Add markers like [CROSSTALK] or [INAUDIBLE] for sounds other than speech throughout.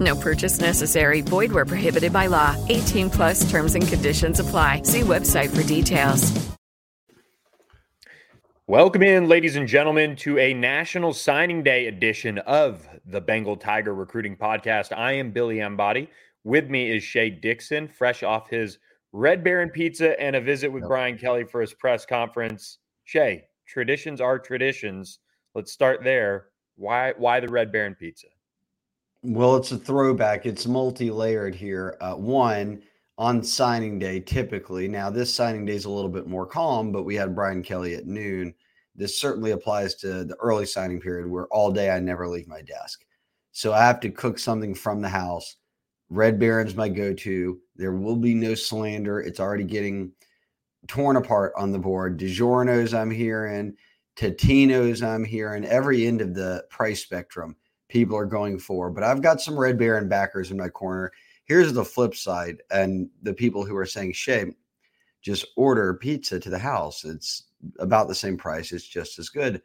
No purchase necessary. Void where prohibited by law. 18 plus terms and conditions apply. See website for details. Welcome in, ladies and gentlemen, to a National Signing Day edition of the Bengal Tiger Recruiting Podcast. I am Billy Embody. With me is Shea Dixon, fresh off his Red Baron pizza and a visit with yep. Brian Kelly for his press conference. Shea, traditions are traditions. Let's start there. Why why the Red Baron pizza? Well, it's a throwback. It's multi-layered here. Uh, one on signing day, typically. Now, this signing day is a little bit more calm, but we had Brian Kelly at noon. This certainly applies to the early signing period where all day I never leave my desk. So I have to cook something from the house. Red Baron's my go-to. There will be no slander. It's already getting torn apart on the board. DiGiorno's I'm hearing, Totino's I'm hearing, every end of the price spectrum people are going for. But I've got some Red Baron backers in my corner. Here's the flip side, and the people who are saying, "Shame, just order pizza to the house. It's about the same price. It's just as good."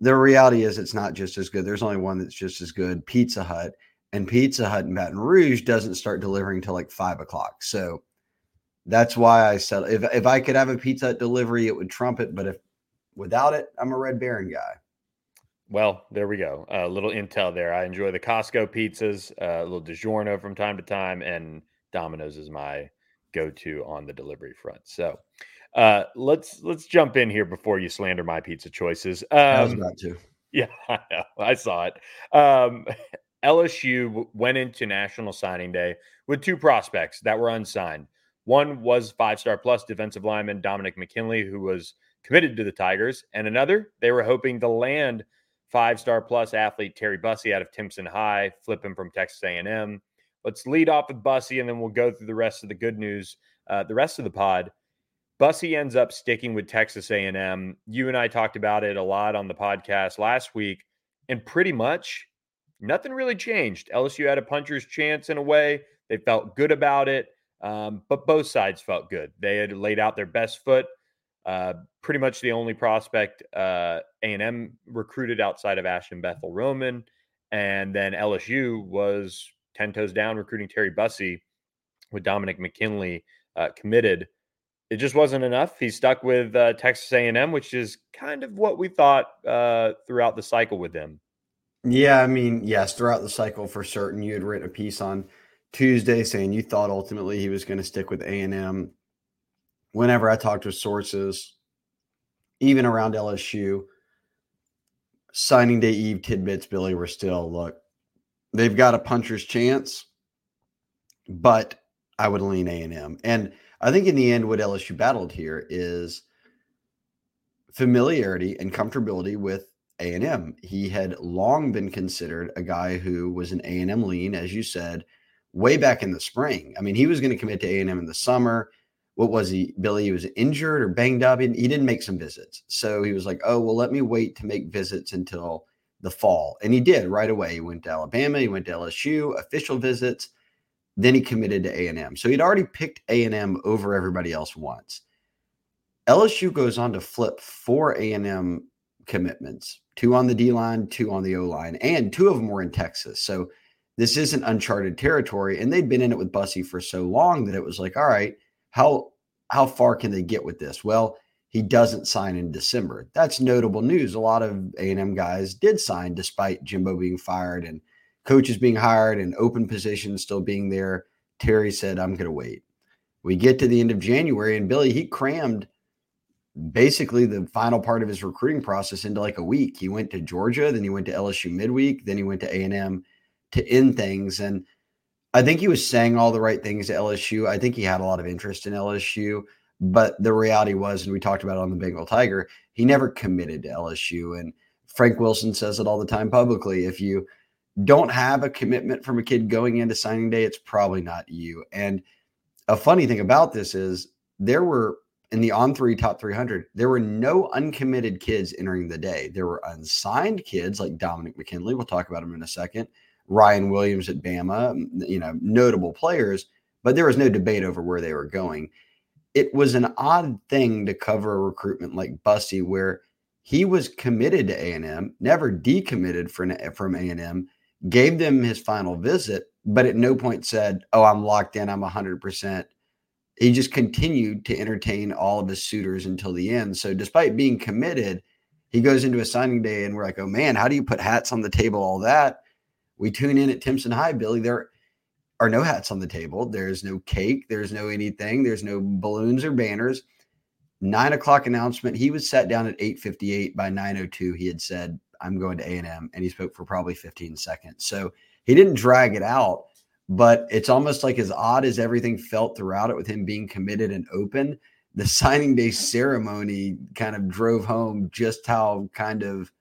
The reality is, it's not just as good. There's only one that's just as good, Pizza Hut, and Pizza Hut in Baton Rouge doesn't start delivering till like five o'clock. So that's why I said if if I could have a Pizza Hut delivery, it would trump it. But if without it, I'm a Red Baron guy. Well, there we go. A uh, little intel there. I enjoy the Costco pizzas, uh, a little DiGiorno from time to time, and Domino's is my go-to on the delivery front. So uh, let's let's jump in here before you slander my pizza choices. Um, I was um, about to. [LAUGHS] Yeah, I know. I saw it. Um, [LAUGHS] LSU went into National Signing Day with two prospects that were unsigned. One was five-star plus defensive lineman Dominick McKinley, who was committed to the Tigers, and another they were hoping to land – five star plus athlete Terry Bussey out of Timpson High, flip him from Texas A&M. Let's lead off with Bussey, and then we'll go through the rest of the good news. Uh, the rest of the pod. Bussey ends up sticking with Texas A&M. You and I talked about it a lot on the podcast last week, and pretty much nothing really changed. LSU had a puncher's chance in a way. They felt good about it, um, but both sides felt good. They had laid out their best foot. Uh, pretty much the only prospect uh, A&M recruited outside of Ashton Bethel Roman. And then LSU was 10 toes down recruiting Terry Bussey with Dominick McKinley uh, committed. It just wasn't enough. He stuck with uh, Texas A&M, which is kind of what we thought uh, throughout the cycle with them. Yeah, I mean, yes, throughout the cycle for certain. You had written a piece on Tuesday saying you thought ultimately he was going to stick with A&M whenever I talked to sources, even around LSU, signing day eve tidbits, Billy, were still look, they've got a puncher's chance, but I would lean A and M. And I think in the end, what LSU battled here is familiarity and comfortability with A and M. He had long been considered a guy who was an A and M lean, as you said, way back in the spring. I mean, he was going to commit to A and M in the summer what was he, Billy? He was injured or banged up. He, he didn't make some visits. So he was like, oh, well, let me wait to make visits until the fall. And he did right away. He went to Alabama, he went to LSU, official visits. Then he committed to A&M. So he'd already picked A&M over everybody else once. LSU goes on to flip four A&M commitments, two on the D line, two on the O line, and two of them were in Texas. So this isn't uncharted territory. And they'd been in it with Bussey for so long that it was like, all right – how how far can they get with this? Well, he doesn't sign in December. That's notable news. A lot of A&M guys did sign despite Jimbo being fired and coaches being hired and open positions still being there. Terry said, I'm going to wait. We get to the end of January and Billy, he crammed basically the final part of his recruiting process into like a week. He went to Georgia, then he went to LSU midweek, then he went to A&M to end things. And I think he was saying all the right things to LSU. I think he had a lot of interest in LSU, but the reality was, and we talked about it on the Bengal Tiger, he never committed to LSU. And Frank Wilson says it all the time publicly. If you don't have a commitment from a kid going into signing day, it's probably not you. And a funny thing about this is there were in the on three top 300, there were no uncommitted kids entering the day. There were unsigned kids like Dominick McKinley. We'll talk about him in a second. Ryan Williams at Bama, you know, notable players, but there was no debate over where they were going. It was an odd thing to cover a recruitment like Bussey, where he was committed to A&M, never decommitted from, from A&M, gave them his final visit, but at no point said, oh, I'm locked in, I'm 100% he just continued to entertain all of his suitors until the end. So despite being committed, he goes into a signing day and we're like, oh man, how do you put hats on the table? All that. We tune in at Timpson High, Billy. There are no hats on the table. There's no cake. There's no anything. There's no balloons or banners. Nine o'clock announcement. He was sat down at 8:58. By 9:02, he had said, "I'm going to A&M," and he spoke for probably 15 seconds. So he didn't drag it out but it's almost like as odd as everything felt throughout it with him being committed and open the [LAUGHS] signing day ceremony kind of drove home just how kind of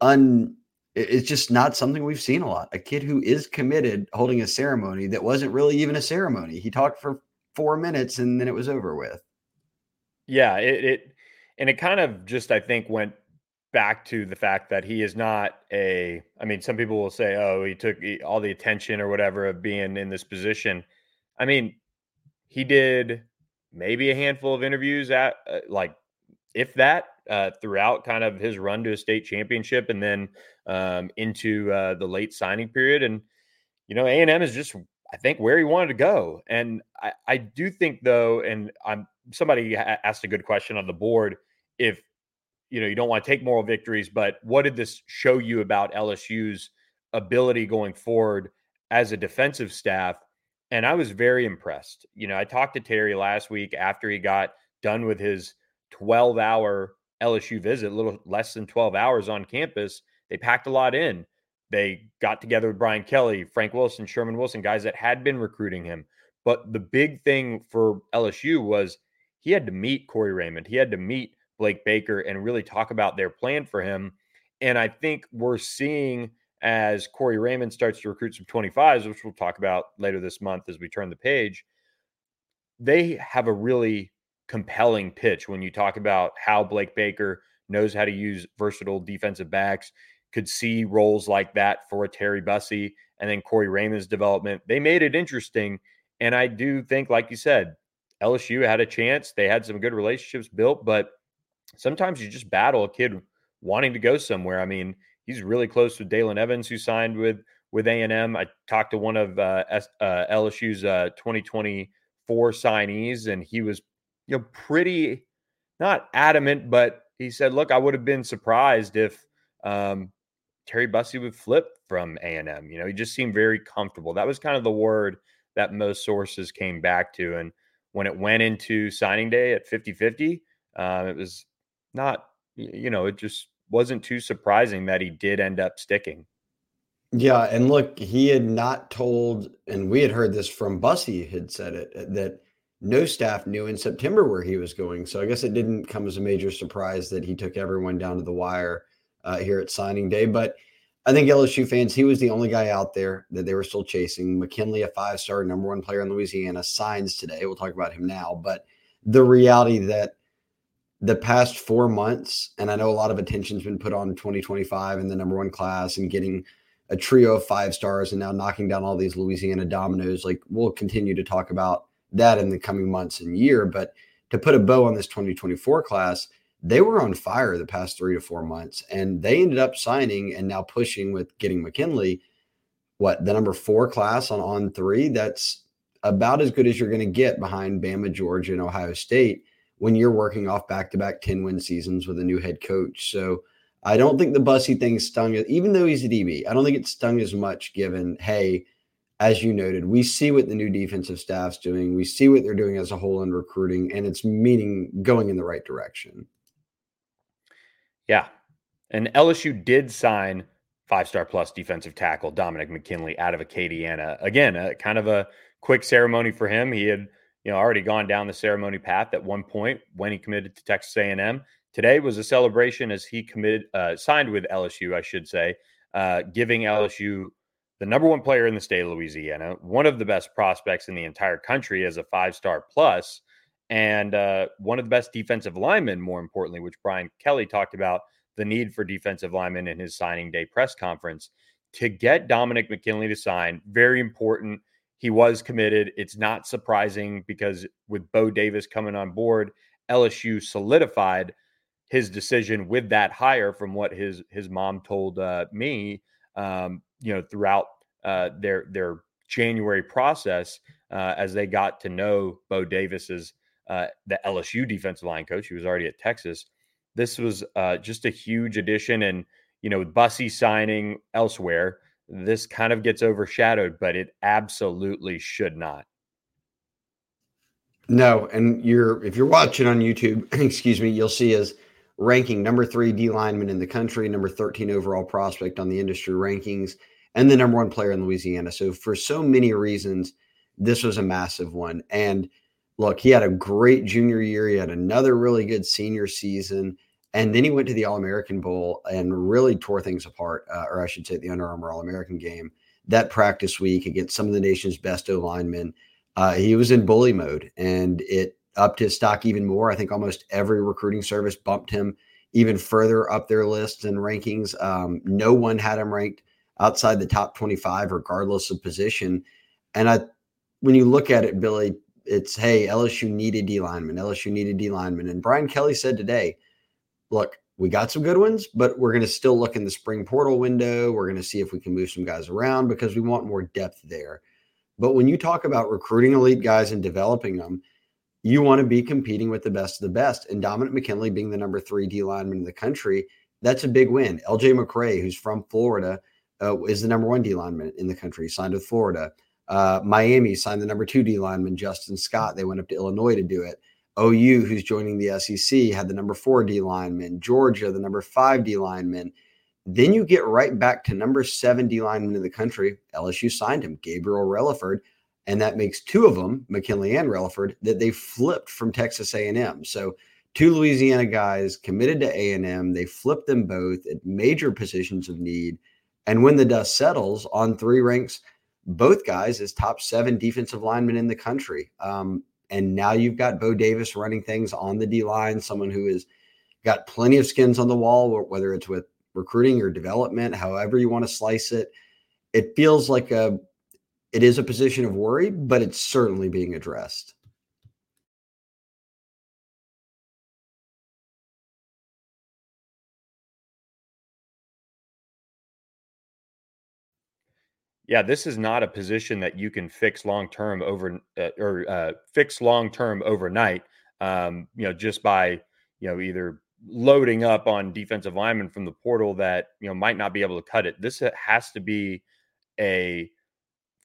un it's just not something we've seen a lot. A kid who is committed holding a ceremony that wasn't really even a ceremony. He talked for four minutes and then it was over with. Yeah it, it and it kind of just i think went back to the fact that he is not a I mean some people will say oh he took all the attention or whatever of being in this position. I mean he did maybe a handful of interviews at uh, like if that uh, throughout kind of his run to a state championship and then um, into uh, the late signing period and you know A&M is just I think where he wanted to go and I, I do think though and I'm somebody asked a good question on the board if you know, you don't want to take moral victories, but what did this show you about LSU's ability going forward as a defensive staff? And I was very impressed. You know, I talked to Terry last week after he got done with his 12 hour LSU visit, a little less than 12 hours on campus. They packed a lot in. They got together with Brian Kelly, Frank Wilson, Sherman Wilson, guys that had been recruiting him. But the big thing for LSU was he had to meet Corey Raymond. He had to meet Blake Baker and really talk about their plan for him. And I think we're seeing as Corey Raymond starts to recruit some 25s, which we'll talk about later this month as we turn the page, they have a really compelling pitch when you talk about how Blake Baker knows how to use versatile defensive backs, could see roles like that for a Terry Bussey and then Corey Raymond's development. They made it interesting. And I do think, like you said, LSU had a chance. They had some good relationships built, but sometimes you just battle a kid wanting to go somewhere. I mean, he's really close with Dalen Evans, who signed with with A and M. I talked to one of uh, S, uh, LSU's uh, 2024 signees, and he was, you know, pretty not adamant, but he said, "Look, I would have been surprised if um, Terry Bussey would flip from A and M. You know, he just seemed very comfortable. That was kind of the word that most sources came back to, and when it went into signing day at 50 50, um, it was not, you know, it just wasn't too surprising that he did end up sticking. Yeah, and look, he had not told, and we had heard this from Bussey had said it uh, that no staff knew in September where he was going. So I guess it didn't come as a major surprise that he took everyone down to the wire uh, here at signing day. But I think LSU fans, he was the only guy out there that they were still chasing. McKinley, a five star number one player in Louisiana, signs today. We'll talk about him now. But the reality that the past four months, and I know a lot of attention's been put on 2025 and the number one class and getting a trio of five stars and now knocking down all these Louisiana dominoes. Like we'll continue to talk about that in the coming months and year. But to put a bow on this 2024 class, they were on fire the past three to four months, and they ended up signing and now pushing with getting McKinley. What the number four class on on three? That's about as good as you're going to get behind Bama, Georgia, and Ohio State when you're working off back to back 10 win seasons with a new head coach. So I don't think the Bussey thing stung, even though he's a DB, I don't think it stung as much given, hey, as you noted, we see what the new defensive staff's doing. We see what they're doing as a whole in recruiting, and it's meaning going in the right direction. Yeah. And LSU did sign five star plus defensive tackle Dominick McKinley out of Acadiana. Again, a, kind of a quick ceremony for him. He had you know, already gone down the ceremony path at one point when he committed to Texas A&M. Today was a celebration as he committed, uh, signed with LSU, I should say, uh, giving LSU the number one player in the state of Louisiana, one of the best prospects in the entire country as a five star plus, and uh, one of the best defensive linemen, more importantly, which Brian Kelly talked about the need for defensive linemen in his signing day press conference. To get Dominick McKinley to sign, very important. He was committed. It's not surprising because with Bo Davis coming on board, LSU solidified his decision with that hire from what his his mom told uh, me um, you know throughout uh, their their January process uh, as they got to know Bo Davis's uh, the LSU defensive line coach. He was already at Texas. This was uh, just a huge addition, and you know, with Bussey signing elsewhere, this kind of gets overshadowed, but it absolutely should not. No, and you're if you're watching on YouTube, [CLEARS THROAT] excuse me, you'll see his ranking number three D lineman in the country, number 13 overall prospect on the industry rankings and the number one player in Louisiana. So for so many reasons, this was a massive one. And look, he had a great junior year. He had another really good senior season. And then he went to the All American Bowl and really tore things apart, uh, or I should say, the Under Armour All American game. That practice week against some of the nation's best O linemen, uh, he was in bully mode and it upped his stock even more. I think almost every recruiting service bumped him even further up their lists and rankings. Um, no one had him ranked outside the top 25, regardless of position. And I, when you look at it, Billy, it's hey, LSU needed D lineman, LSU needed D lineman. And Brian Kelly said today, look, we got some good ones, but we're going to still look in the spring portal window. We're going to see if we can move some guys around because we want more depth there. But when you talk about recruiting elite guys and developing them, you want to be competing with the best of the best. And Dominick McKinley being the number three D lineman in the country, that's a big win. LJ McCray, who's from Florida, uh, is the number one D lineman in the country, signed with Florida. Uh, Miami signed the number two D lineman, Justin Scott. They went up to Illinois to do it. OU, who's joining the SEC, had the number four D lineman. Georgia, the number five D lineman. Then you get right back to number seven D lineman in the country. LSU signed him, Gabriel Relaford, and that makes two of them, McKinley and Relaford, that they flipped from Texas A&M. So two Louisiana guys committed to A&M. They flipped them both at major positions of need and when the dust settles on three ranks, both guys as top seven defensive linemen in the country. Um, and now you've got Bo Davis running things on the D line, someone who has got plenty of skins on the wall, whether it's with recruiting or development, however you want to slice it. It feels like a it is a position of worry, but it's certainly being addressed. Yeah, this is not a position that you can fix long term over uh, or uh, fix long term overnight. Um, you know, just by you know either loading up on defensive linemen from the portal that you know might not be able to cut it. This has to be a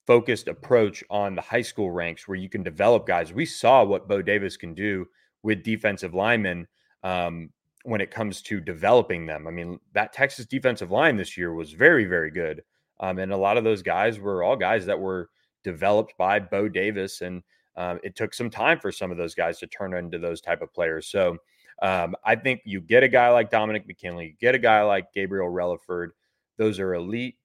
focused approach on the high school ranks where you can develop guys. We saw what Bo Davis can do with defensive linemen um, when it comes to developing them. I mean, that Texas defensive line this year was very, very good. Um, and a lot of those guys were all guys that were developed by Bo Davis, and um, it took some time for some of those guys to turn into those type of players. So um, I think you get a guy like Dominick McKinley, you get a guy like Gabriel Relaford. Those are elite,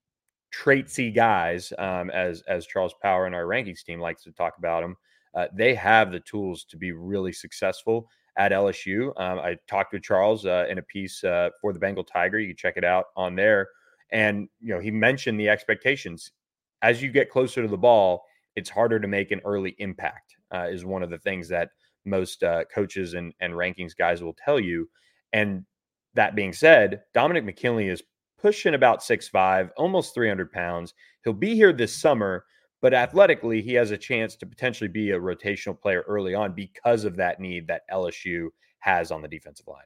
traitsy guys, um, as as Charles Power and our rankings team likes to talk about them. Uh, they have the tools to be really successful at LSU. Um, I talked with Charles uh, in a piece uh, for the Bengal Tiger. You can check it out on there and, you know, he mentioned the expectations. As you get closer to the ball, it's harder to make an early impact, uh, is one of the things that most uh, coaches and, and rankings guys will tell you. And that being said, Dominick McKinley is pushing about six five, almost 300 pounds. He'll be here this summer, but athletically, he has a chance to potentially be a rotational player early on because of that need that LSU has on the defensive line.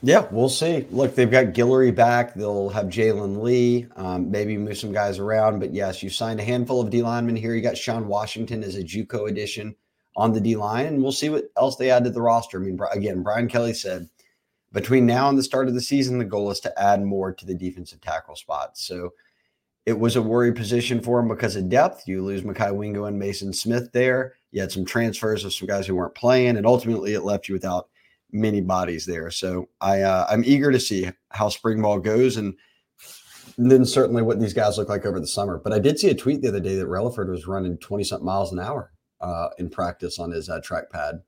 Yeah, we'll see. Look, they've got Guillory back. They'll have Jalen Lee, um, maybe move some guys around. But yes, you signed a handful of D linemen here. You got Sean Washington as a JUCO addition on the D line, and we'll see what else they add to the roster. I mean, again, Brian Kelly said between now and the start of the season, the goal is to add more to the defensive tackle spot. So it was a worry position for him because of depth. You lose Mekhi Wingo and Mason Smith there. You had some transfers of some guys who weren't playing, and ultimately it left you without many bodies there. So I uh, I'm eager to see how spring ball goes and then certainly what these guys look like over the summer. But I did see a tweet the other day that Relaford was running 20 something miles an hour uh, in practice on his uh, trackpad.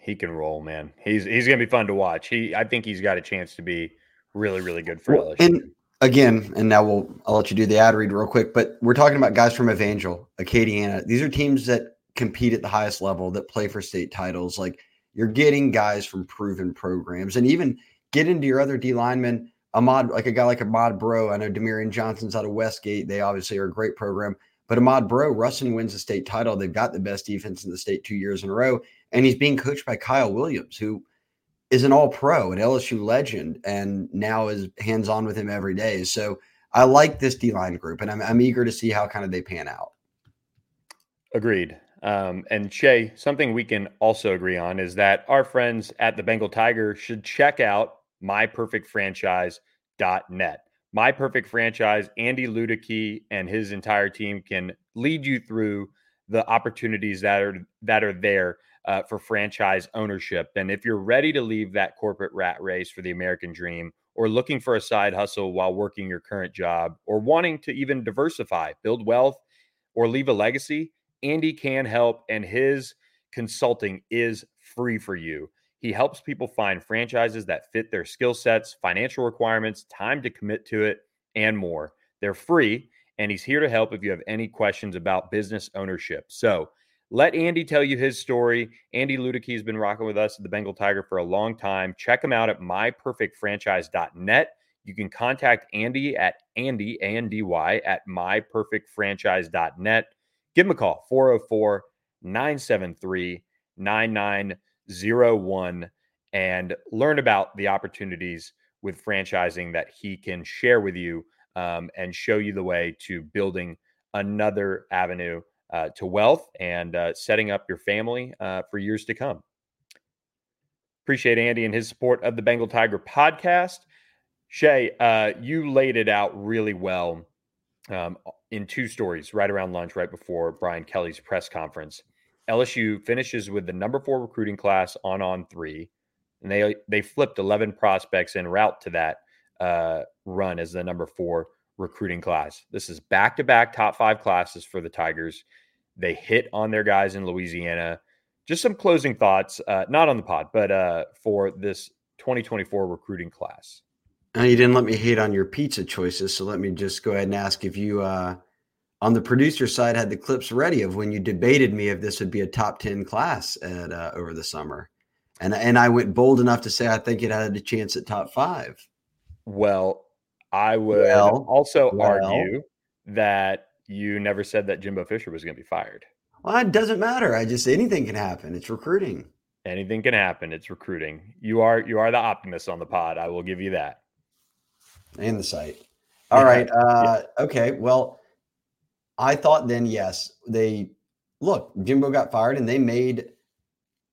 He can roll, man. He's he's gonna be fun to watch. He I think he's got a chance to be really really good for well, LSU. And again, and now we'll I'll let you do the ad read real quick, but we're talking about guys from Evangel, Acadiana. These are teams that compete at the highest level, that play for state titles. Like you're getting guys from proven programs, and even get into your other D linemen. Ahmad, like a guy like Ahmad Breaux. I know Demarion Johnson's out of Westgate. They obviously are a great program. But Ahmad Breaux, Ruston wins the state title. They've got the best defense in the state two years in a row. And he's being coached by Kyle Williams, who is an all pro, an LSU legend, and now is hands on with him every day. So I like this D line group, and I'm, I'm eager to see how kind of they pan out. Agreed. Um, and Shea, something we can also agree on is that our friends at the Bengal Tiger should check out myperfectfranchise.net. My Perfect Franchise, Andy Luedecke and his entire team can lead you through the opportunities that are that are there uh, for franchise ownership. And if you're ready to leave that corporate rat race for the American dream, or looking for a side hustle while working your current job, or wanting to even diversify, build wealth, or leave a legacy, Andy can help, and his consulting is free for you. He helps people find franchises that fit their skill sets, financial requirements, time to commit to it, and more. They're free, and he's here to help if you have any questions about business ownership. So let Andy tell you his story. Andy Luedecke has been rocking with us at the Bengal Tiger for a long time. Check him out at myperfectfranchise.net. You can contact Andy at Andy, A-N-D-Y, at myperfectfranchise.net. Give him a call, 404 973 9901, and learn about the opportunities with franchising that he can share with you um, and show you the way to building another avenue uh, to wealth and uh, setting up your family uh, for years to come. Appreciate Andy and his support of the Bengal Tiger podcast. Shea, uh, you laid it out really well um, in two stories right around lunch, right before Brian Kelly's press conference. LSU finishes with the number four recruiting class on on three, and they they flipped eleven prospects en route to that uh, run as the number four recruiting class. This is back to back top five classes for the Tigers. They hit on their guys in Louisiana. Just some closing thoughts, uh, not on the pod, but uh, for this 2024 recruiting class. And you didn't let me hate on your pizza choices, so let me just go ahead and ask if you, uh, on the producer side, had the clips ready of when you debated me if this would be a top 10 class at uh, over the summer, and and I went bold enough to say I think it had a chance at top five. Well, I would well, also well, argue that you never said that Jimbo Fisher was going to be fired. Well, it doesn't matter. I just anything can happen. It's recruiting. Anything can happen. It's recruiting. You are you are the optimist on the pod. I will give you that. And the site. [LAUGHS] All yeah. right. Uh, yeah. Okay. Well, I thought then yes they look Jimbo got fired and they made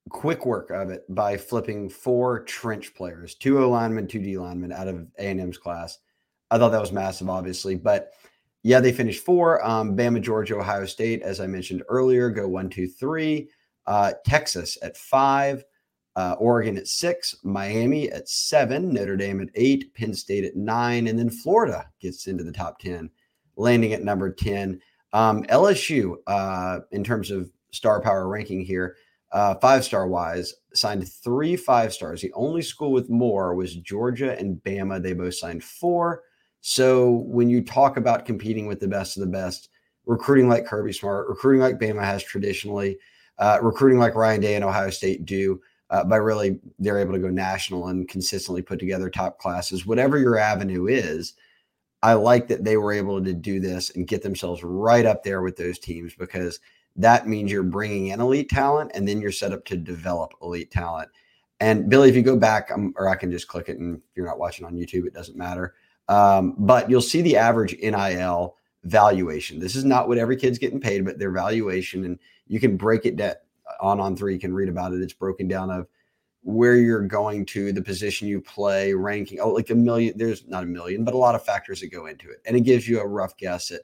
quick work of it by flipping four trench players, two O linemen, two D linemen out of A and M's class. I thought that was massive, obviously, but yeah, they finished four. Um, Bama, Georgia, Ohio State, as I mentioned earlier, go one, two, three. Uh, Texas at five, uh, Oregon at six, Miami at seven, Notre Dame at eight, Penn State at nine, and then Florida gets into the top 10, landing at number 10. Um, LSU, uh, in terms of star power ranking here, uh, five star wise, signed three five stars. The only school with more was Georgia and Bama. They both signed four. So when you talk about competing with the best of the best, recruiting like Kirby Smart, recruiting like Bama has traditionally, uh, recruiting like Ryan Day and Ohio State do, uh, by really they're able to go national and consistently put together top classes. Whatever your avenue is, I like that they were able to do this and get themselves right up there with those teams because that means you're bringing in elite talent and then you're set up to develop elite talent. And Billy, if you go back, um, or I can just click it, and if you're not watching on YouTube, it doesn't matter. Um, but you'll see the average NIL valuation. This is not what every kid's getting paid, but their valuation, and you can break it down on on three. You can read about it. It's broken down of where you're going to, the position you play, ranking. Oh, like a million. There's not a million, but a lot of factors that go into it, and it gives you a rough guess at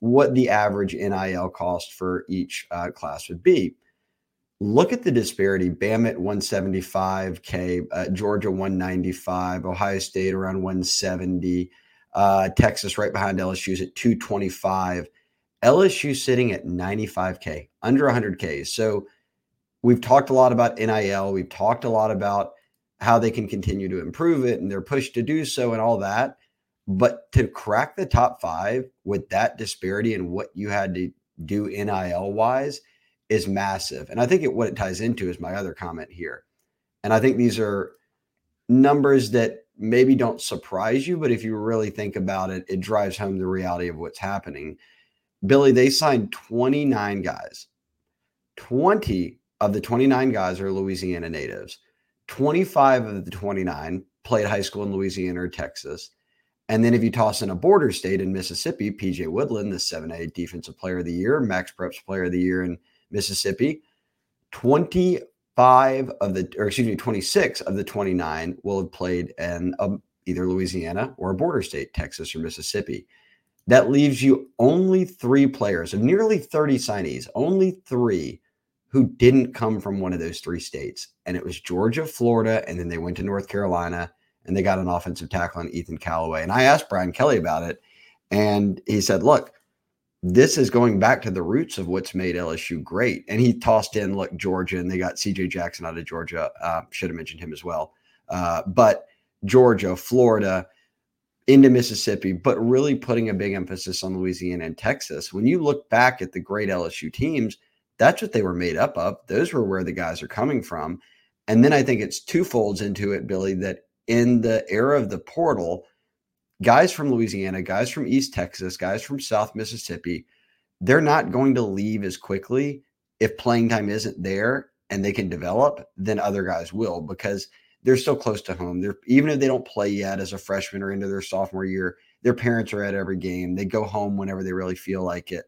what the average NIL cost for each uh, class would be look at the disparity. Bam at 175K, uh, Georgia 195, Ohio State around 170, uh, Texas right behind LSU's at 225. LSU sitting at 95K, under 100K. So we've talked a lot about NIL. We've talked a lot about how they can continue to improve it and their push to do so and all that. But to crack the top five with that disparity and what you had to do NIL wise is massive. And I think it, what it ties into is my other comment here. And I think these are numbers that maybe don't surprise you, but if you really think about it, it drives home the reality of what's happening. Billy, they signed 29 guys. 20 of the 29 guys are Louisiana natives. 25 of the 29 played high school in Louisiana or Texas. And then if you toss in a border state in Mississippi, PJ Woodland, the 7A defensive player of the year, Max Preps player of the year in Mississippi, 25 of the, or excuse me, 26 of the 29 will have played in a, either Louisiana or a border state, Texas or Mississippi. That leaves you only three players of nearly 30 signees, only three who didn't come from one of those three states. And it was Georgia, Florida, and then they went to North Carolina and they got an offensive tackle on Ethan Callaway. And I asked Brian Kelly about it, and he said, "Look, this is going back to the roots of what's made LSU great." And he tossed in, "Look, Georgia, and they got C.J. Jackson out of Georgia. Uh, should have mentioned him as well, uh, but Georgia, Florida." Into Mississippi, but really putting a big emphasis on Louisiana and Texas. When you look back at the great LSU teams, that's what they were made up of. Those were where the guys are coming from. And then I think it's two folds into it, Billy, that in the era of the portal, guys from Louisiana, guys from East Texas, guys from South Mississippi, they're not going to leave as quickly if playing time isn't there and they can develop than other guys will because they're still close to home. They're even if they don't play yet as a freshman or into their sophomore year, their parents are at every game. They go home whenever they really feel like it.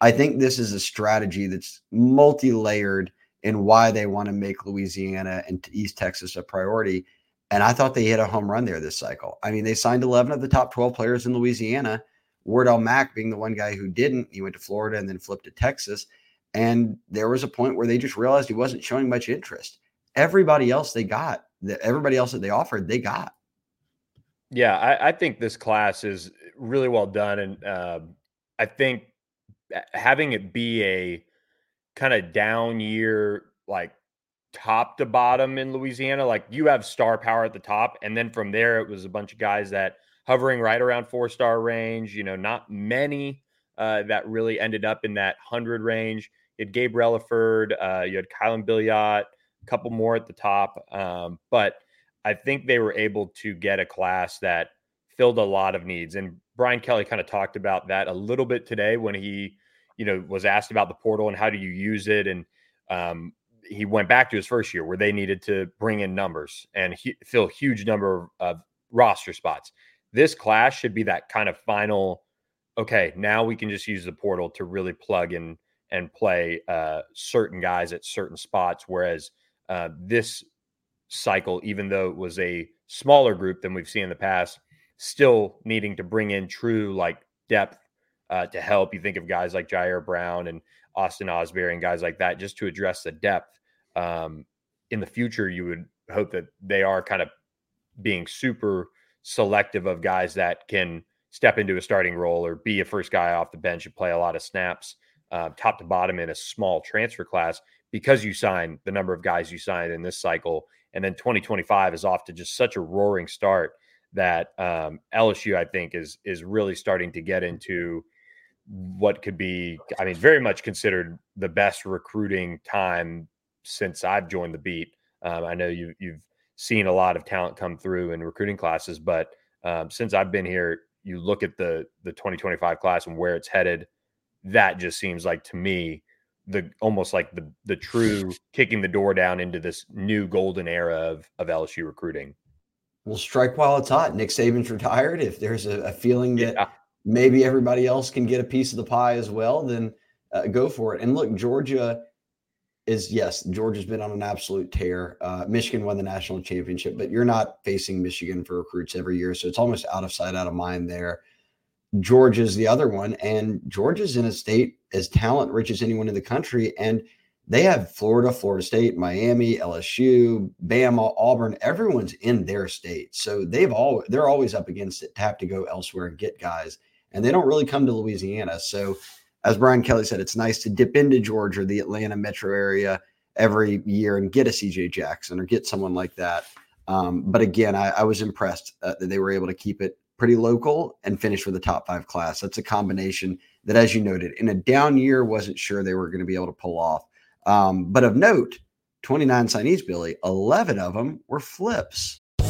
I think this is a strategy that's multi-layered in why they want to make Louisiana and East Texas a priority. And I thought they hit a home run there this cycle. I mean, they signed 11 of the top 12 players in Louisiana, Wardell Mack being the one guy who didn't. He went to Florida and then flipped to Texas. And there was a point where they just realized he wasn't showing much interest. Everybody else they got, everybody else that they offered, they got. Yeah, I, I think this class is really well done. And uh, I think having it be a kind of down year, like top to bottom in Louisiana. Like you have star power at the top, and then from there it was a bunch of guys that hovering right around four star range. You know, not many uh, that really ended up in that hundred range. You had Gabe Relaford, uh, you had Kylan Billiot, a couple more at the top, um, but I think they were able to get a class that filled a lot of needs. And Brian Kelly kind of talked about that a little bit today when he, you know, was asked about the portal and how do you use it and um, he went back to his first year where they needed to bring in numbers and he, fill huge number of roster spots. This class should be that kind of final. Okay, now we can just use the portal to really plug in and play uh, certain guys at certain spots. Whereas uh, this cycle, even though it was a smaller group than we've seen in the past, still needing to bring in true like depth uh, to help. You think of guys like Jair Brown and Austin Osbury and guys like that just to address the depth. Um, in the future, you would hope that they are kind of being super selective of guys that can step into a starting role or be a first guy off the bench and play a lot of snaps, uh, top to bottom in a small transfer class because you sign the number of guys you signed in this cycle. And then 2025 is off to just such a roaring start that um, LSU, I think, is is really starting to get into what could be, I mean, very much considered the best recruiting time since I've joined the beat. Um, I know you, you've seen a lot of talent come through in recruiting classes, but um, since I've been here, you look at the the 2025 class and where it's headed. That just seems like to me the almost like the the true kicking the door down into this new golden era of of LSU recruiting. We'll strike while it's hot. Nick Saban's retired. If there's a, a feeling that yeah maybe everybody else can get a piece of the pie as well, then uh, go for it. And look, Georgia is yes, Georgia's been on an absolute tear. Uh, Michigan won the national championship, but you're not facing Michigan for recruits every year, so it's almost out of sight, out of mind there. Georgia's the other one, and Georgia's in a state as talent rich as anyone in the country, and they have Florida, Florida State, Miami, LSU, Bama, Auburn. Everyone's in their state, so they've all they're always up against it to have to go elsewhere and get guys and they don't really come to Louisiana. So as Brian Kelly said, it's nice to dip into Georgia, the Atlanta metro area every year and get a CJ Jackson or get someone like that. Um, but again, I, I was impressed uh, that they were able to keep it pretty local and finish with a top five class. That's a combination that, as you noted, in a down year, wasn't sure they were going to be able to pull off. Um, but of note, 29 signees, Billy, 11 of them were flips.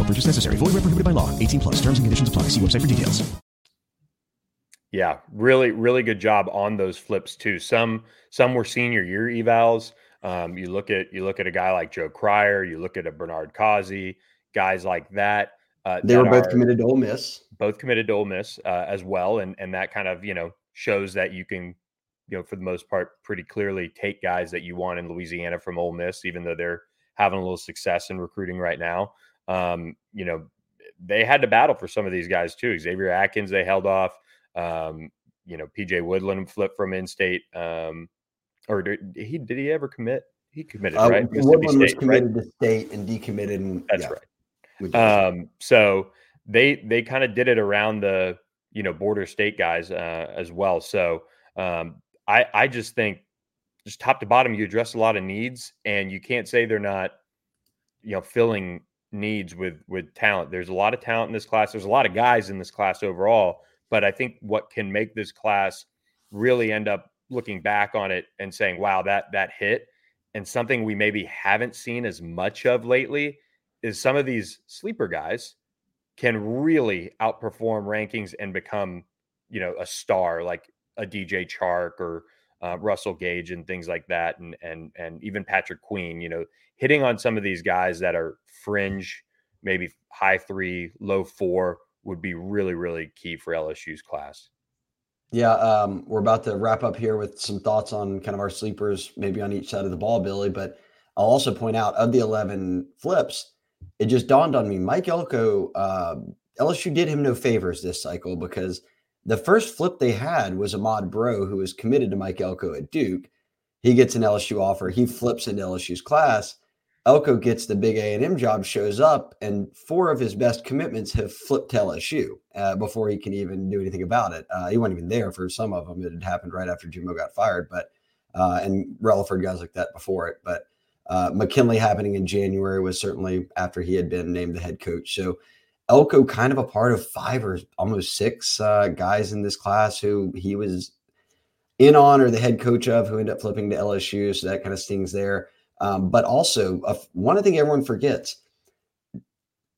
No purchase necessary. Void where prohibited by law. 18 plus. Terms and conditions apply. See website for details. Yeah, really, really good job on those flips too. Some some were senior year evals. Um, you look at you look at a guy like Joe Cryer, you look at a Bernard Causey, guys like that. Uh, they that were both are committed to Ole Miss. both committed to Ole Miss uh, as well, and and that kind of you know shows that you can, you know, for the most part, pretty clearly take guys that you want in Louisiana from Ole Miss, even though they're having a little success in recruiting right now. Um, you know, they had to battle for some of these guys too. Xavier Atkins, they held off. Um, you know, PJ Woodland flipped from in-state. Um, or did he did he ever commit? He committed, Uh, right? Woodland was State, right? committed to state and decommitted. And, That's yeah, right. Um, so they they kind of did it around the you know border state guys uh, as well. So um, I I just think just top to bottom, you address a lot of needs, and you can't say they're not you know filling needs with with talent. There's a lot of talent in this class. There's a lot of guys in this class overall, but I think what can make this class really end up looking back on it and saying, "Wow, that that hit," and something we maybe haven't seen as much of lately is some of these sleeper guys can really outperform rankings and become, you know, a star like a DJ Chark or uh, Russell Gage and things like that, and and and even Patrick Queen. You know, hitting on some of these guys that are fringe, maybe high three, low four, would be really really key for LSU's class. Yeah, um, we're about to wrap up here with some thoughts on kind of our sleepers, maybe on each side of the ball, Billy. But I'll also point out of the 11 flips, it just dawned on me Mike Elko, uh, LSU did him no favors this cycle because the first flip they had was Ahmad Breaux, who was committed to Mike Elko at Duke. He gets an LSU offer, he flips into LSU's class. Elko gets the big A&M job, shows up, and four of his best commitments have flipped to LSU uh, before he can even do anything about it. Uh, he wasn't even there for some of them. It had happened right after Jimbo got fired, but uh, and Relaford guys like that before it. But uh, McKinley happening in January was certainly after he had been named the head coach. So Elko kind of a part of five or almost six uh, guys in this class who he was in on or the head coach of who ended up flipping to LSU. So that kind of stings there. Um, but also, one thing everyone forgets,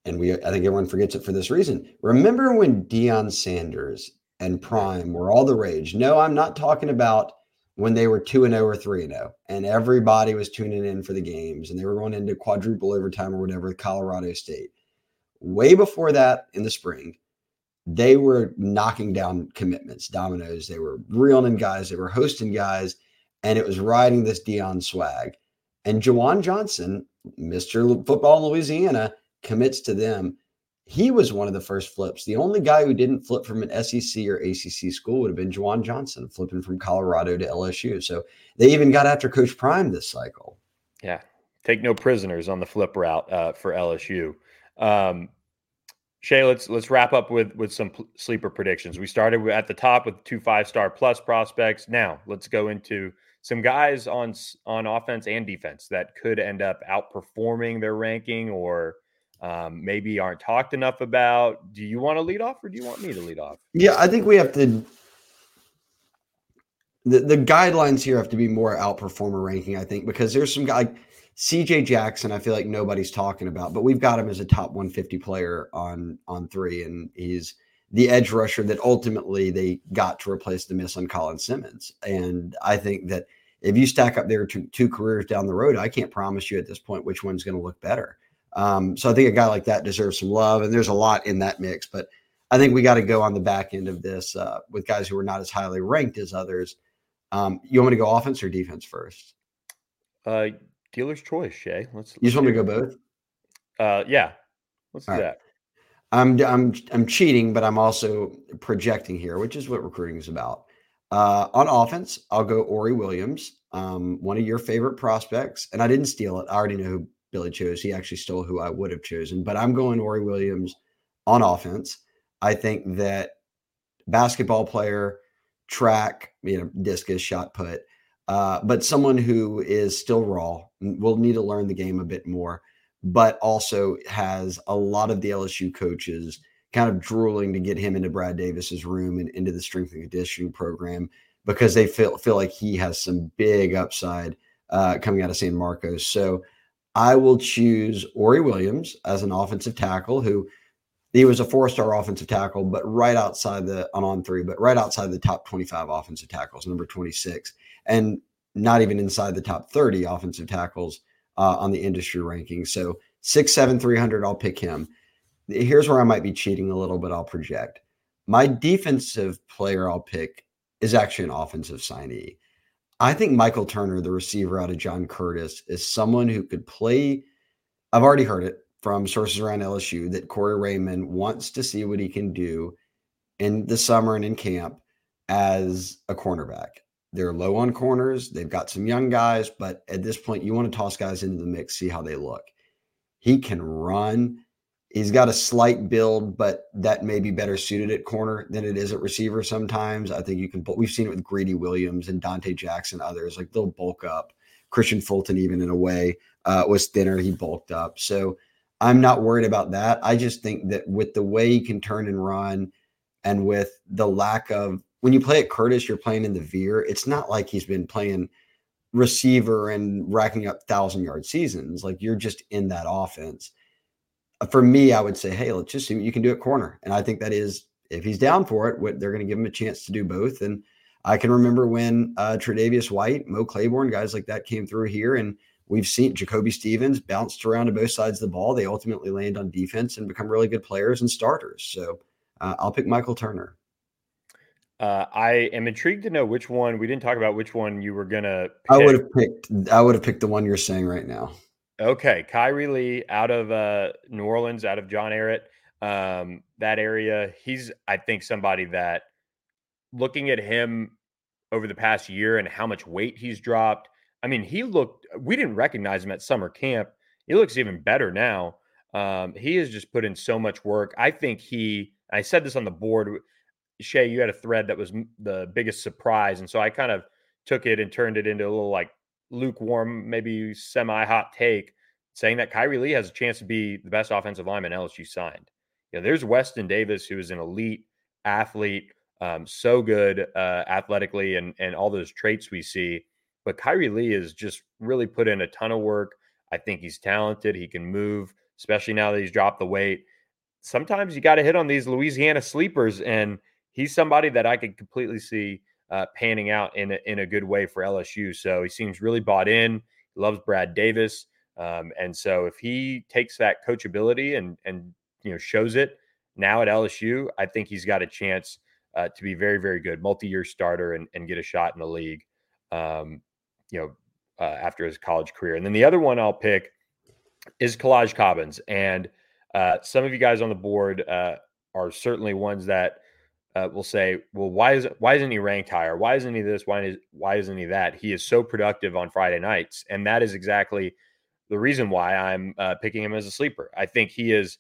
and we I think everyone forgets it for this reason. Remember when Deion Sanders and Prime were all the rage? No, I'm not talking about when they were 2 and 0 or 3 and 0 and everybody was tuning in for the games and they were going into quadruple overtime or whatever with Colorado State. Way before that in the spring, they were knocking down commitments, dominoes. They were reeling in guys, they were hosting guys, and it was riding this Deion swag. And Jawan Johnson, Mr. Football in Louisiana, commits to them. He was one of the first flips. The only guy who didn't flip from an SEC or ACC school would have been Jawan Johnson, flipping from Colorado to LSU. So they even got after Coach Prime this cycle. Yeah, take no prisoners on the flip route uh, for LSU. Um, Shea, let's let's wrap up with with some sleeper predictions. We started at the top with two five star plus prospects. Now let's go into some guys on on offense and defense that could end up outperforming their ranking or um, maybe aren't talked enough about. Do you want to lead off or do you want me to lead off? Yeah, I think we have to. The, the guidelines here have to be more outperformer ranking, I think, because there's some guy CJ Jackson, I feel like nobody's talking about, but we've got him as a top 150 player on on three, and he's the edge rusher that ultimately they got to replace the miss on Colin Simmons. And I think that if you stack up their two, two careers down the road, I can't promise you at this point which one's going to look better. Um, so I think a guy like that deserves some love, and there's a lot in that mix. But I think we got to go on the back end of this uh, with guys who are not as highly ranked as others. Um, you want me to go offense or defense first? Uh, dealer's choice, Shea. Let's. You just want me to go both? Uh, yeah. Let's do All right. that. I'm I'm I'm cheating, but I'm also projecting here, which is what recruiting is about. Uh, on offense, I'll go Ori Williams, um, one of your favorite prospects, and I didn't steal it. I already know who Billy chose. He actually stole who I would have chosen, but I'm going Ori Williams on offense. I think that basketball player, track, you know, discus, shot put, uh, but someone who is still raw, will need to learn the game a bit more but also has a lot of the LSU coaches kind of drooling to get him into Brad Davis's room and into the strength and conditioning program because they feel feel like he has some big upside uh, coming out of San Marcos. So I will choose Ory Williams as an offensive tackle who he was a four-star offensive tackle, but right outside the on on three, but right outside the top 25 offensive tackles, number 26, and not even inside the top 30 offensive tackles uh, on the industry rankings. So six, seven, 300, I'll pick him. Here's where I might be cheating a little, but I'll project. My defensive player I'll pick is actually an offensive signee. I think Michael Turner, the receiver out of John Curtis, is someone who could play. I've already heard it from sources around LSU that Corey Raymond wants to see what he can do in the summer and in camp as a cornerback. They're low on corners. They've got some young guys, but at this point, you want to toss guys into the mix, see how they look. He can run. He's got a slight build, but that may be better suited at corner than it is at receiver sometimes. I think you can, we've seen it with Greedy Williams and Donte Jackson, others, like they'll bulk up. Kristian Fulton, even in a way, uh, was thinner. He bulked up. So I'm not worried about that. I just think that with the way he can turn and run and with the lack of when you play at Curtis, you're playing in the veer. It's not like he's been playing receiver and racking up thousand yard seasons. Like you're just in that offense. Uh, for me, I would say, hey, let's just see what you can do at corner. And I think that is, if he's down for it, what they're going to give him a chance to do both. And I can remember when uh, Tre'Davious White, Mo Claiborne, guys like that came through here, and we've seen Jacoby Stevens bounced around to both sides of the ball. They ultimately land on defense and become really good players and starters. So uh, I'll pick Michael Turner. Uh, I am intrigued to know which one we didn't talk about. Which one you were gonna? Pick. I would have picked. I would have picked the one you're saying right now. Okay, Kyrie Lee out of uh, New Orleans, out of John Ehret, um, that area. He's, I think, somebody that looking at him over the past year and how much weight he's dropped. I mean, he looked. We didn't recognize him at summer camp. He looks even better now. Um, he has just put in so much work. I think he. I said this on the board. Shea, you had a thread that was the biggest surprise, and so I kind of took it and turned it into a little like lukewarm, maybe semi-hot take, saying that Kyrie Lee has a chance to be the best offensive lineman LSU signed. You know, there's Weston Davis, who is an elite athlete, um, so good uh, athletically, and and all those traits we see. But Kyrie Lee has just really put in a ton of work. I think he's talented. He can move, especially now that he's dropped the weight. Sometimes you got to hit on these Louisiana sleepers, and he's somebody that I could completely see uh, panning out in a, in a good way for LSU. So he seems really bought in. Loves Brad Davis, um, and so if he takes that coachability and and you know shows it now at LSU, I think he's got a chance uh, to be very very good, multi-year starter, and, and get a shot in the league. Um, you know, uh, after his college career, and then the other one I'll pick is Kolaj Cobbins, and uh, some of you guys on the board uh, are certainly ones that uh, will say, "Well, why is why isn't he ranked higher? Why isn't he this? Why is why isn't he that?" He is so productive on Friday nights, and that is exactly the reason why I'm uh, picking him as a sleeper. I think he has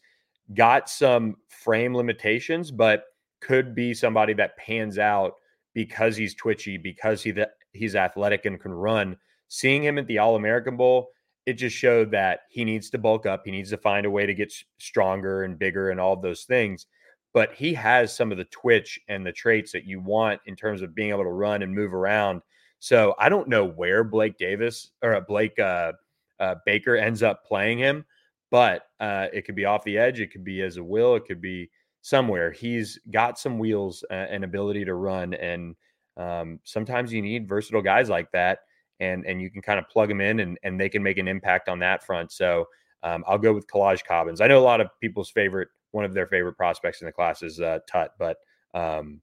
got some frame limitations, but could be somebody that pans out because he's twitchy, because he he's athletic and can run. Seeing him at the All American Bowl, it just showed that he needs to bulk up. He needs to find a way to get stronger and bigger and all those things but he has some of the twitch and the traits that you want in terms of being able to run and move around. So I don't know where Blake Davis or uh, Blake uh, uh, Baker ends up playing him, but uh, it could be off the edge, it could be as a will, it could be somewhere. He's got some wheels and ability to run, and um, sometimes you need versatile guys like that, and and you can kind of plug them in, and and they can make an impact on that front. So um, I'll go with Kolaj Cobbins. I know a lot of people's favorite one of their favorite prospects in the class is uh, Tut, but um,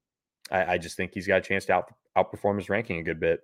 I, I, just think he's got a chance to out, outperform his ranking a good bit.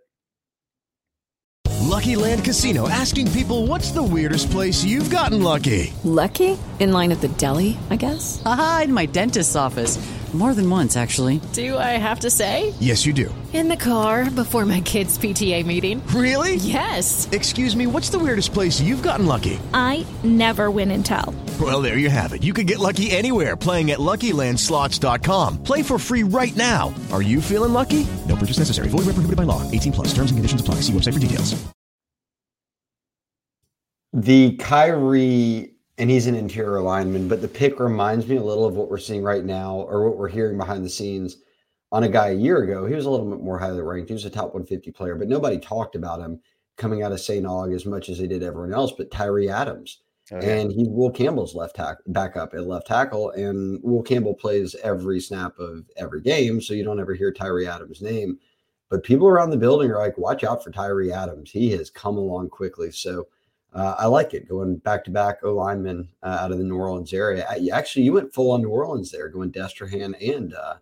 Lucky Land Casino asking people what's the weirdest place you've gotten lucky? Lucky? In line at the deli, I guess? Aha, in my dentist's office. More than once, actually. Do I have to say? Yes, you do. In the car before my kids' PTA meeting. Really? Yes. Excuse me, what's the weirdest place you've gotten lucky? I never win and tell. Well, there you have it. You can get lucky anywhere playing at LuckyLandSlots.com. Play for free right now. Are you feeling lucky? No purchase necessary. Void where prohibited by law. 18 plus. Terms and conditions apply. See website for details. The Kyrie, and he's an interior lineman, but the pick reminds me a little of what we're seeing right now or what we're hearing behind the scenes on a guy a year ago. He was a little bit more highly ranked. He was a top 150 player, but nobody talked about him coming out of St. Aug as much as they did everyone else, but Tyree Adams. Oh, yeah. And he's Will Campbell's left tack backup at left tackle. And Will Campbell plays every snap of every game. So you don't ever hear Tyree Adams' name. But people around the building are like, watch out for Tyree Adams. He has come along quickly. So uh, I like it going back to back O linemen uh, out of the New Orleans area. I, actually, you went full on New Orleans there, going Destrehan and uh,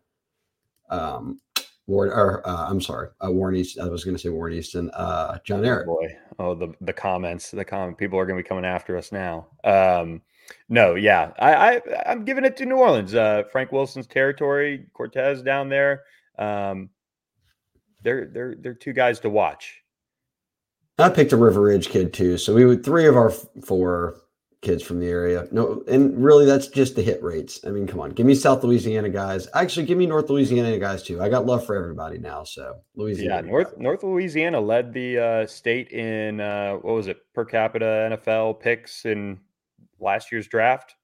um, Ward, or uh, I'm sorry, uh, Warren East. I was going to say Warren Easton, uh, John Ehret. Boy, oh the the comments, the comment people are going to be coming after us now. Um, no, yeah, I, I I'm giving it to New Orleans. Uh, Frank Wilson's territory, Cortez down there. Um, they're they're they're two guys to watch. I picked a River Ridge kid too. So we would three of our four kids from the area. No, and really that's just the hit rates. I mean, come on, give me South Louisiana guys. Actually, give me North Louisiana guys too. I got love for everybody now. So Louisiana. Yeah, North North Louisiana led the uh, state in uh, what was it per capita NFL picks in last year's draft.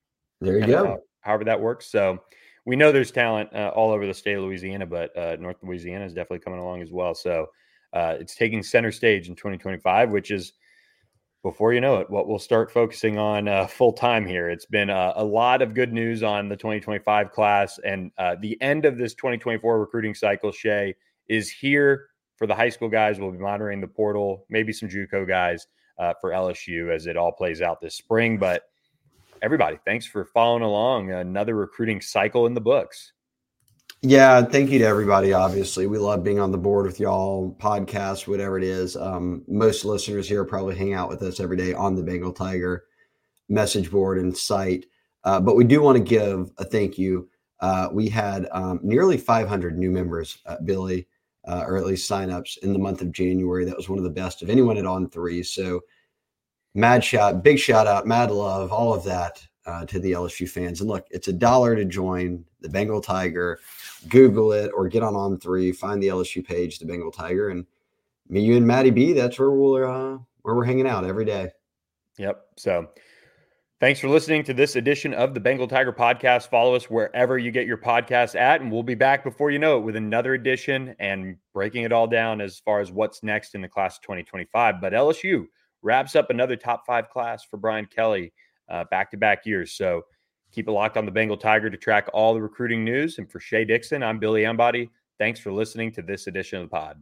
There you go. how- however that works. So we know there's talent uh, all over the state of Louisiana, but uh, North Louisiana is definitely coming along as well. So uh, it's taking center stage in 2025, which is before you know it, what we'll start focusing on uh, full time here. It's been uh, a lot of good news on the 2025 class, and uh, the end of this 2024 recruiting cycle. Shea is here for the high school guys. We'll be monitoring the portal, maybe some JUCO guys uh, for LSU as it all plays out this spring. But everybody, thanks for following along. Another recruiting cycle in the books. Yeah, thank you to everybody. Obviously, we love being on the board with y'all, podcast, whatever it is. Um, most listeners here probably hang out with us every day on the Bengal Tiger message board and site. Uh, but we do want to give a thank you. Uh, we had um, nearly 500 new members, uh, Billy, uh, or at least signups in the month of January. That was one of the best of anyone at On Three. So, mad shout, big shout out, mad love, all of that uh, to the LSU fans. And look, it's a dollar to join the Bengal Tiger. Google it or get on on three, find the LSU page, the Bengal Tiger, and me, you, and Maddie B. That's where we're uh, where we're hanging out every day. Yep. So thanks for listening to this edition of the Bengal Tiger podcast. Follow us wherever you get your podcasts at, and we'll be back before you know it with another edition and breaking it all down as far as what's next in the class of 2025. But LSU wraps up another top five class for Brian Kelly back to back years. So keep it locked on the Bengal Tiger to track all the recruiting news. And for Shea Dixon, I'm Billy Embody. Thanks for listening to this edition of the pod.